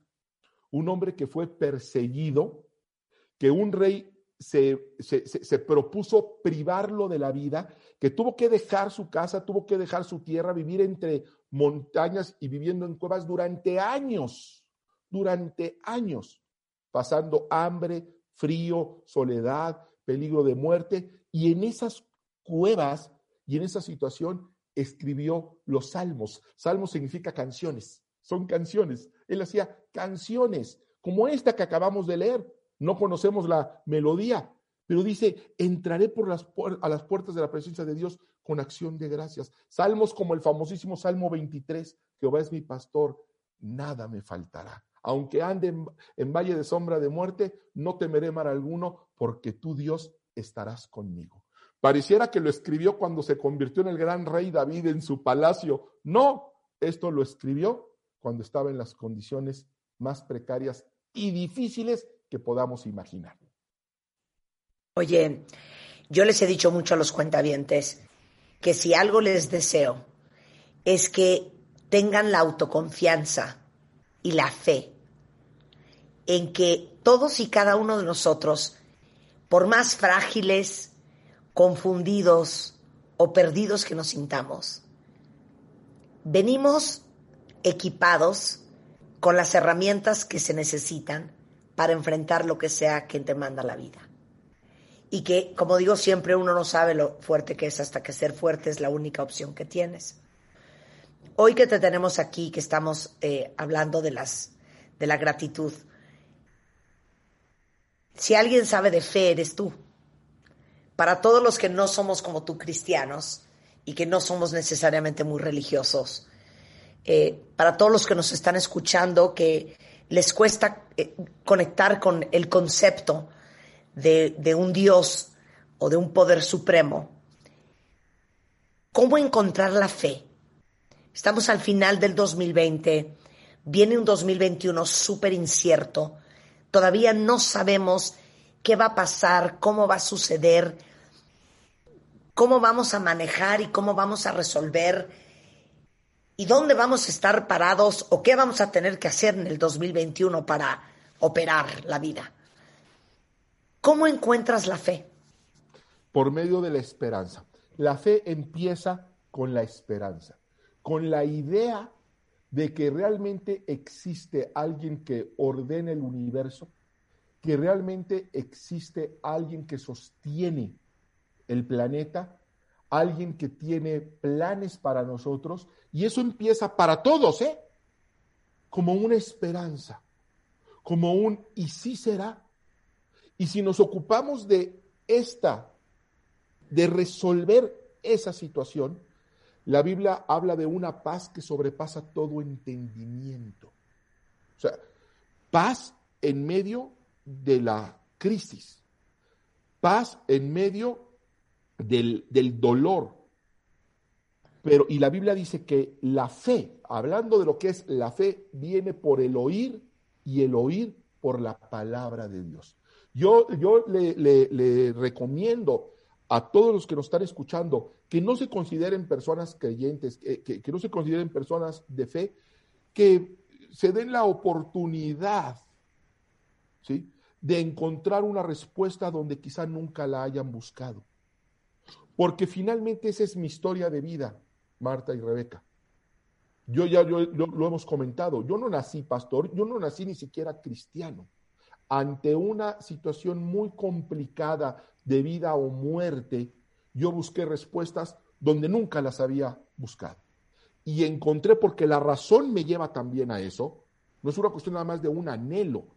un hombre que fue perseguido, que un rey se, se, se, propuso privarlo de la vida, que tuvo que dejar su casa, tuvo que dejar su tierra, vivir entre montañas y viviendo en cuevas durante años, durante años, pasando hambre, frío, soledad, peligro de muerte, y en esas cuevas y en esa situación escribió los salmos. Salmos significa canciones, son canciones. Él hacía canciones como esta que acabamos de leer no conocemos la melodía, pero dice, entraré por las a las puertas de la presencia de Dios con acción de gracias. Salmos como el famosísimo Salmo 23, Jehová es mi pastor, nada me faltará. Aunque ande en, en valle de sombra de muerte, no temeré mal alguno, porque tú, Dios, estarás conmigo. Pareciera que lo escribió cuando se convirtió en el gran rey David en su palacio. No, esto lo escribió cuando estaba en las condiciones más precarias y difíciles que podamos imaginar. Oye, yo les he dicho mucho a los cuentavientes que si algo les deseo es que tengan la autoconfianza y la fe en que todos y cada uno de nosotros, por más frágiles, confundidos o perdidos que nos sintamos, venimos equipados con las herramientas que se necesitan para enfrentar lo que sea quien te manda la vida. Y que, como digo siempre, uno no sabe lo fuerte que es hasta que ser fuerte es la única opción que tienes. Hoy que te tenemos aquí, que estamos eh, hablando de, las, de la gratitud, si alguien sabe de fe, eres tú. Para todos los que no somos como tú cristianos y que no somos necesariamente muy religiosos, eh, para todos los que nos están escuchando, que les cuesta eh, conectar con el concepto de, de un Dios o de un poder supremo, ¿cómo encontrar la fe? Estamos al final del 2020, viene un 2021 súper incierto, todavía no sabemos qué va a pasar, cómo va a suceder, cómo vamos a manejar y cómo vamos a resolver y dónde vamos a estar parados o qué vamos a tener que hacer en el 2021 para operar la vida. ¿Cómo encuentras la fe? Por medio de la esperanza. La fe empieza con la esperanza, con la idea de que realmente existe alguien que ordena el universo, que realmente existe alguien que sostiene el planeta alguien que tiene planes para nosotros y eso empieza para todos, ¿eh? Como una esperanza, como un y sí será. Y si nos ocupamos de esta, de resolver esa situación, la Biblia habla de una paz que sobrepasa todo entendimiento. O sea, paz en medio de la crisis, paz en medio del, dolor. Pero, y la Biblia dice que la fe, hablando de lo que es la fe, viene por el oír y el oír por la palabra de Dios. Yo, yo le, le, recomiendo a todos los que nos están escuchando que no se consideren personas creyentes, que, que, no se consideren personas de fe, que se den la oportunidad ¿sí? de encontrar una respuesta donde quizá nunca la hayan buscado. Porque finalmente esa es mi historia de vida, Marta y Rebeca. Yo ya lo, hemos comentado, yo no nací pastor, yo no nací ni siquiera cristiano. Ante una situación muy complicada de vida o muerte, yo busqué respuestas donde nunca las había buscado. Y encontré, porque la razón me lleva también a eso, no es una cuestión nada más de un anhelo,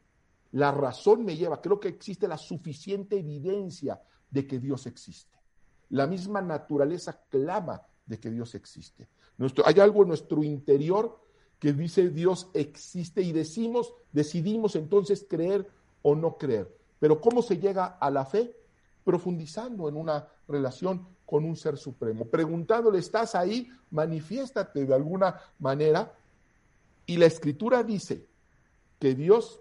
la razón me lleva, creo que existe la suficiente evidencia de que Dios existe. La misma naturaleza clama de que Dios existe. Hay algo en nuestro interior que dice Dios existe y decimos, decidimos entonces creer o no creer. Pero ¿cómo se llega a la fe? Profundizando en una relación con un ser supremo, preguntándole, ¿estás ahí? Manifiéstate de alguna manera. Y la escritura dice que Dios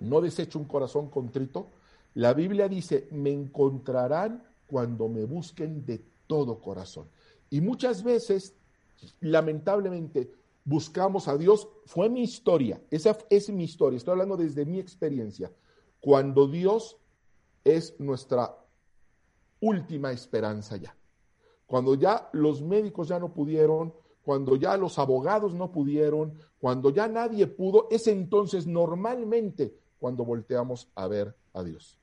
no desecha un corazón contrito. La Biblia dice, me encontrarán cuando me busquen de todo corazón. Y muchas veces, lamentablemente, buscamos a Dios. Fue mi historia, esa es mi historia, estoy hablando desde mi experiencia. Cuando Dios es nuestra última esperanza ya. Cuando ya los médicos ya no pudieron, cuando ya los abogados no pudieron, cuando ya nadie pudo, es entonces normalmente cuando volteamos a ver a Dios.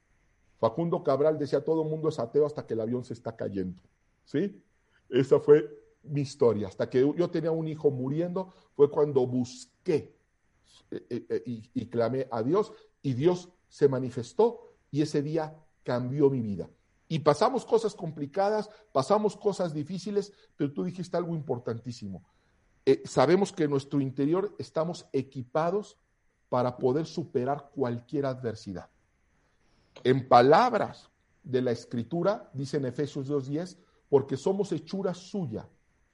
Facundo Cabral decía, todo el mundo es ateo hasta que el avión se está cayendo. ¿Sí? Esa fue mi historia. Hasta que yo tenía un hijo muriendo, fue cuando busqué eh, eh, eh, y, y clamé a Dios y Dios se manifestó y ese día cambió mi vida. Y pasamos cosas complicadas, pasamos cosas difíciles, pero tú dijiste algo importantísimo. sabemos que en nuestro interior estamos equipados para poder superar cualquier adversidad. En palabras de la escritura, dice en Efesios 2.10, porque somos hechura suya,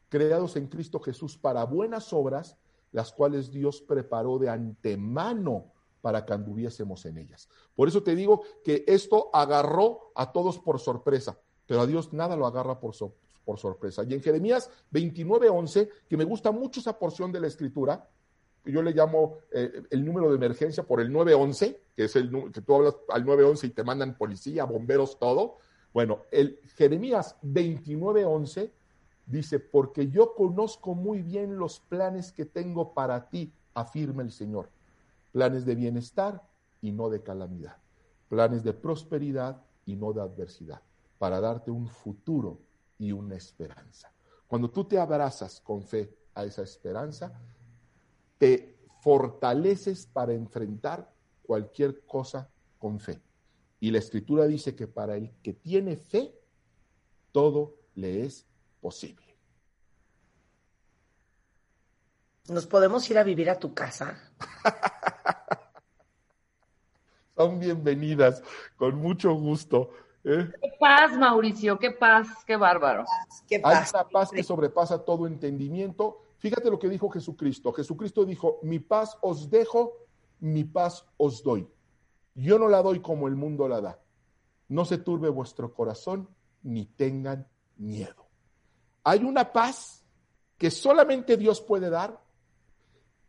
creados en Cristo Jesús para buenas obras, las cuales Dios preparó de antemano para que anduviésemos en ellas. Por eso te digo que esto agarró a todos por sorpresa, pero a Dios nada lo agarra por, por sorpresa. Y en Jeremías 29.11, que me gusta mucho esa porción de la escritura, yo le llamo eh, el número de emergencia por el 911, que es el que tú hablas al 911 y te mandan policía, bomberos, todo. Bueno, el Jeremías 29:11 dice, porque yo conozco muy bien los planes que tengo para ti, afirma el Señor. Planes de bienestar y no de calamidad. Planes de prosperidad y no de adversidad, para darte un futuro y una esperanza. Cuando tú te abrazas con fe a esa esperanza, te fortaleces para enfrentar cualquier cosa con fe. Y la escritura dice que para el que tiene fe, todo le es posible. ¿Nos podemos ir a vivir a tu casa? Son bienvenidas, con mucho gusto. ¿eh? Qué paz, Mauricio, qué paz, qué bárbaro. Qué paz. Hay una paz que sobrepasa todo entendimiento Fíjate lo que dijo Jesucristo. Jesucristo dijo, mi paz os dejo, mi paz os doy. Yo no la doy como el mundo la da. No se turbe vuestro corazón ni tengan miedo. Hay una paz que solamente Dios puede dar,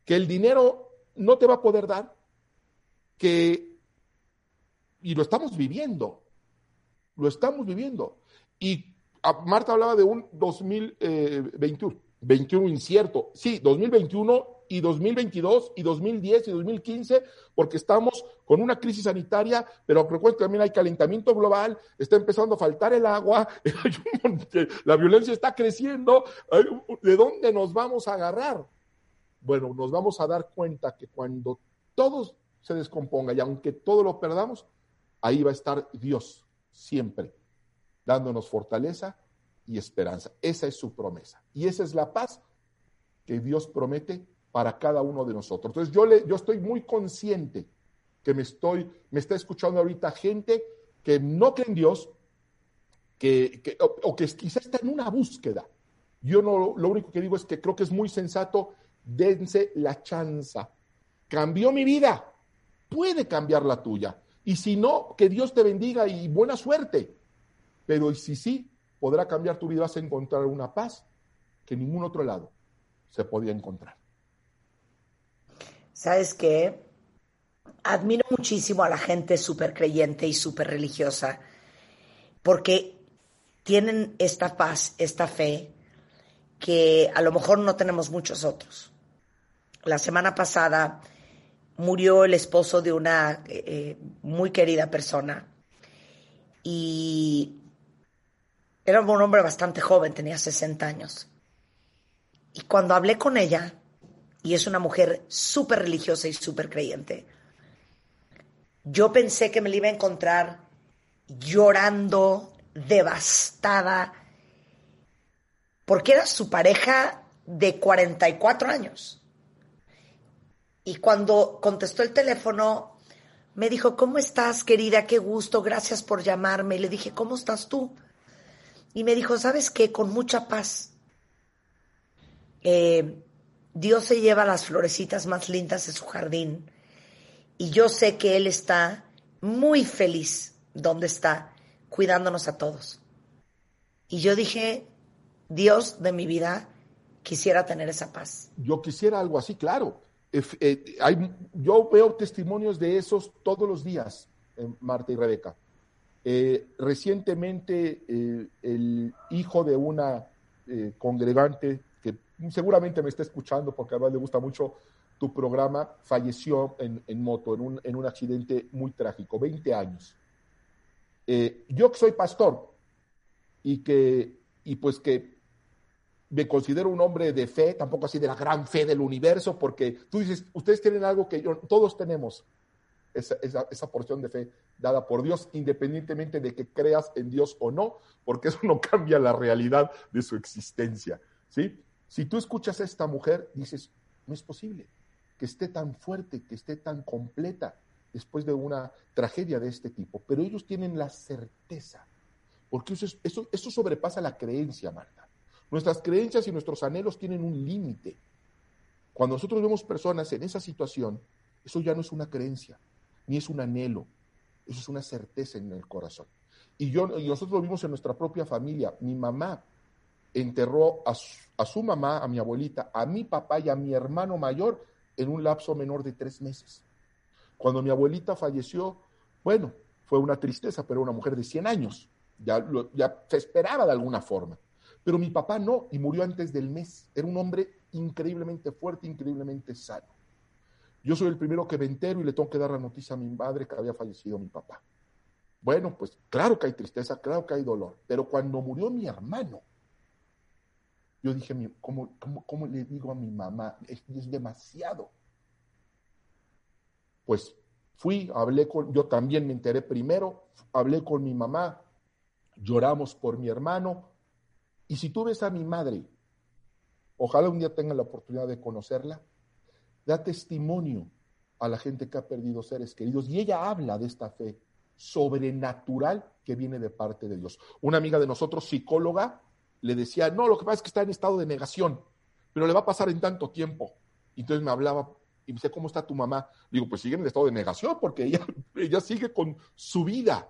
que el dinero no te va a poder dar, que, y lo estamos viviendo, lo estamos viviendo. Y ah, Marta hablaba de un 2021 21 incierto. Sí, 2021 y 2022 y 2010 y 2015, porque estamos con una crisis sanitaria, pero recuerden que también hay calentamiento global, está empezando a faltar el agua, la violencia está creciendo. ¿De dónde nos vamos a agarrar? Bueno, nos vamos a dar cuenta que cuando todo se descomponga y aunque todo lo perdamos, ahí va a estar Dios siempre, dándonos fortaleza y esperanza. Esa es su promesa. Y esa es la paz que Dios promete para cada uno de nosotros. Entonces yo, le, yo estoy muy consciente que me, estoy, me está escuchando ahorita gente que no cree en Dios, que, o, que quizás está en una búsqueda. Yo no, lo único que digo es que creo que es muy sensato, dense la chanza. Cambió mi vida, puede cambiar la tuya. Y si no, que Dios te bendiga y buena suerte. Pero si sí, podrá cambiar tu vida, vas a encontrar una paz que en ningún otro lado se podía encontrar. ¿Sabes qué? Admiro muchísimo a la gente súper creyente y súper religiosa porque tienen esta paz, esta fe que a lo mejor no tenemos muchos otros. La semana pasada murió el esposo de una eh, eh, muy querida persona y era un hombre bastante joven, tenía 60 años. Y cuando hablé con ella, y es una mujer súper religiosa y súper creyente, yo pensé que me la iba a encontrar llorando, devastada, porque era su pareja de 44 años. Y cuando contestó el teléfono, me dijo, ¿cómo estás, querida? Qué gusto, gracias por llamarme. Y le dije, ¿cómo estás tú? Y me dijo, ¿sabes qué? Con mucha paz. Eh, Dios se lleva las florecitas más lindas de su jardín y yo sé que Él está muy feliz donde está, cuidándonos a todos. Y yo dije, Dios de mi vida, quisiera tener esa paz. Yo quisiera algo así, claro. Eh, yo veo testimonios de esos todos los días, Marta y Rebeca. Eh, recientemente, eh, el hijo de una eh, congregante que seguramente me está escuchando porque además le gusta mucho tu programa, falleció en, moto, en un, en un, accidente muy trágico, 20 años. yo que soy pastor y que, y pues que me considero un hombre de fe, tampoco así de la gran fe del universo, porque tú dices, ustedes tienen algo que yo, todos tenemos, esa, esa, porción de fe dada por Dios, independientemente de que creas en Dios o no, porque eso no cambia la realidad de su existencia. ¿sí? Si tú escuchas a esta mujer, dices, no es posible que esté tan fuerte, que esté tan completa después de una tragedia de este tipo, pero ellos tienen la certeza, porque eso, eso, eso sobrepasa la creencia, Marta. Nuestras creencias y nuestros anhelos tienen un límite. Cuando nosotros vemos personas en esa situación, eso ya no es una creencia, ni es un anhelo, eso es una certeza en el corazón. Y, yo, y nosotros lo vimos en nuestra propia familia. Mi mamá enterró a su, a su, mamá, a mi abuelita, a mi papá y a mi hermano mayor en un lapso menor de tres meses. Cuando mi abuelita falleció, bueno, fue una tristeza, pero una mujer de 100 años. Ya, ya se esperaba de alguna forma. Pero mi papá no, y murió antes del mes. Era un hombre increíblemente fuerte, increíblemente sano. Yo soy el primero que me entero y le tengo que dar la noticia a mi madre que había fallecido mi papá. Bueno, pues claro que hay tristeza, claro que hay dolor, pero cuando murió mi hermano, yo dije, ¿cómo, cómo, le digo a mi mamá? Es, es demasiado. Pues fui, hablé con, yo también me enteré primero, hablé con mi mamá, lloramos por mi hermano, y si tú ves a mi madre, ojalá un día tenga la oportunidad de conocerla, da testimonio a la gente que ha perdido seres queridos y ella habla de esta fe sobrenatural que viene de parte de Dios. Una amiga de nosotros, psicóloga, le decía, no, lo que pasa es que está en estado de negación, pero le va a pasar en tanto tiempo. Entonces me hablaba y me decía, ¿cómo está tu mamá? Digo, pues sigue en estado de negación porque ella, ella sigue con su vida.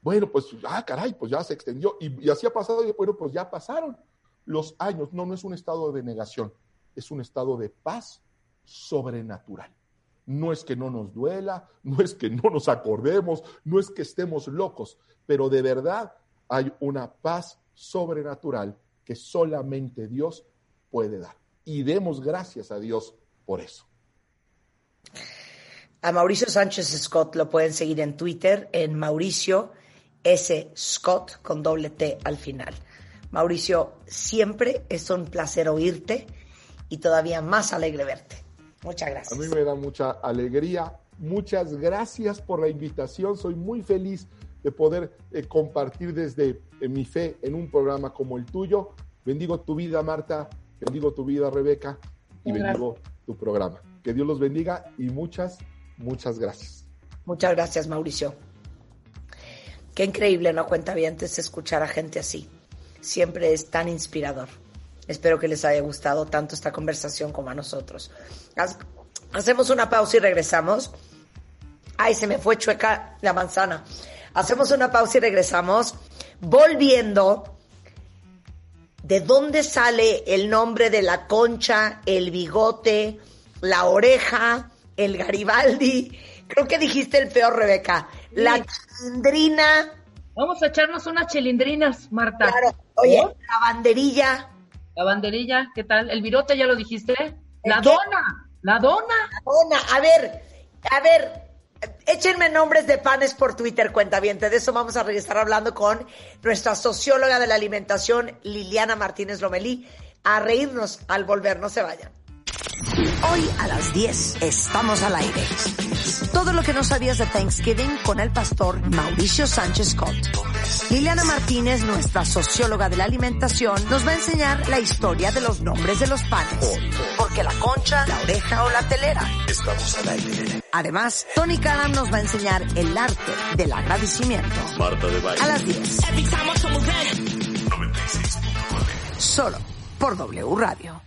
Bueno, pues, ah, caray, pues ya se extendió. Y, y así ha pasado, y bueno, pues ya pasaron los años. No, no es un estado de negación, es un estado de paz sobrenatural. No es que no nos duela, no es que no nos acordemos, no es que estemos locos, pero de verdad hay una paz sobrenatural que solamente Dios puede dar. Y demos gracias a Dios por eso. A Mauricio Sánchez Scott lo pueden seguir en Twitter en Mauricio S. Scott con doble T al final. Mauricio, siempre es un placer oírte y todavía más alegre verte. Muchas gracias. A mí me da mucha alegría. Muchas gracias por la invitación. Soy muy feliz de poder eh, compartir desde eh, mi fe en un programa como el tuyo. Bendigo tu vida, Marta. Bendigo tu vida, Rebeca. Y gracias. bendigo tu programa. Que Dios los bendiga y muchas, muchas gracias. Muchas gracias, Mauricio. Qué increíble, ¿no? Cuenta bien escuchar a gente así. Siempre es tan inspirador. Espero que les haya gustado tanto esta conversación como a nosotros. Hacemos una pausa y regresamos. Ay, se me fue chueca la manzana. Hacemos una pausa y regresamos. Volviendo, ¿de dónde sale el nombre de la concha, el bigote, la oreja, el Garibaldi? Creo que dijiste el peor, Rebeca. La chilindrina. Vamos a echarnos unas chilindrinas, Marta. Claro. Oye, la banderilla. La banderilla, ¿qué tal? El virote ya lo dijiste. La dona, la dona. La dona. A ver, a ver, échenme nombres de panes por Twitter, cuenta bien. De eso vamos a regresar hablando con nuestra socióloga de la alimentación, Liliana Martínez Lomelí, a reírnos al volver. No se vayan. Hoy a las 10 estamos al aire. Todo lo que no sabías de Thanksgiving con el pastor Mauricio Sánchez Scott. Liliana Martínez, nuestra socióloga de la alimentación, nos va a enseñar la historia de los nombres de los panes. Porque la concha, la oreja o la telera. Estamos al aire. Además, Tony Kalam nos va a enseñar el arte del agradecimiento. Marta de Baile. A las 10. 96.9. Solo por W Radio.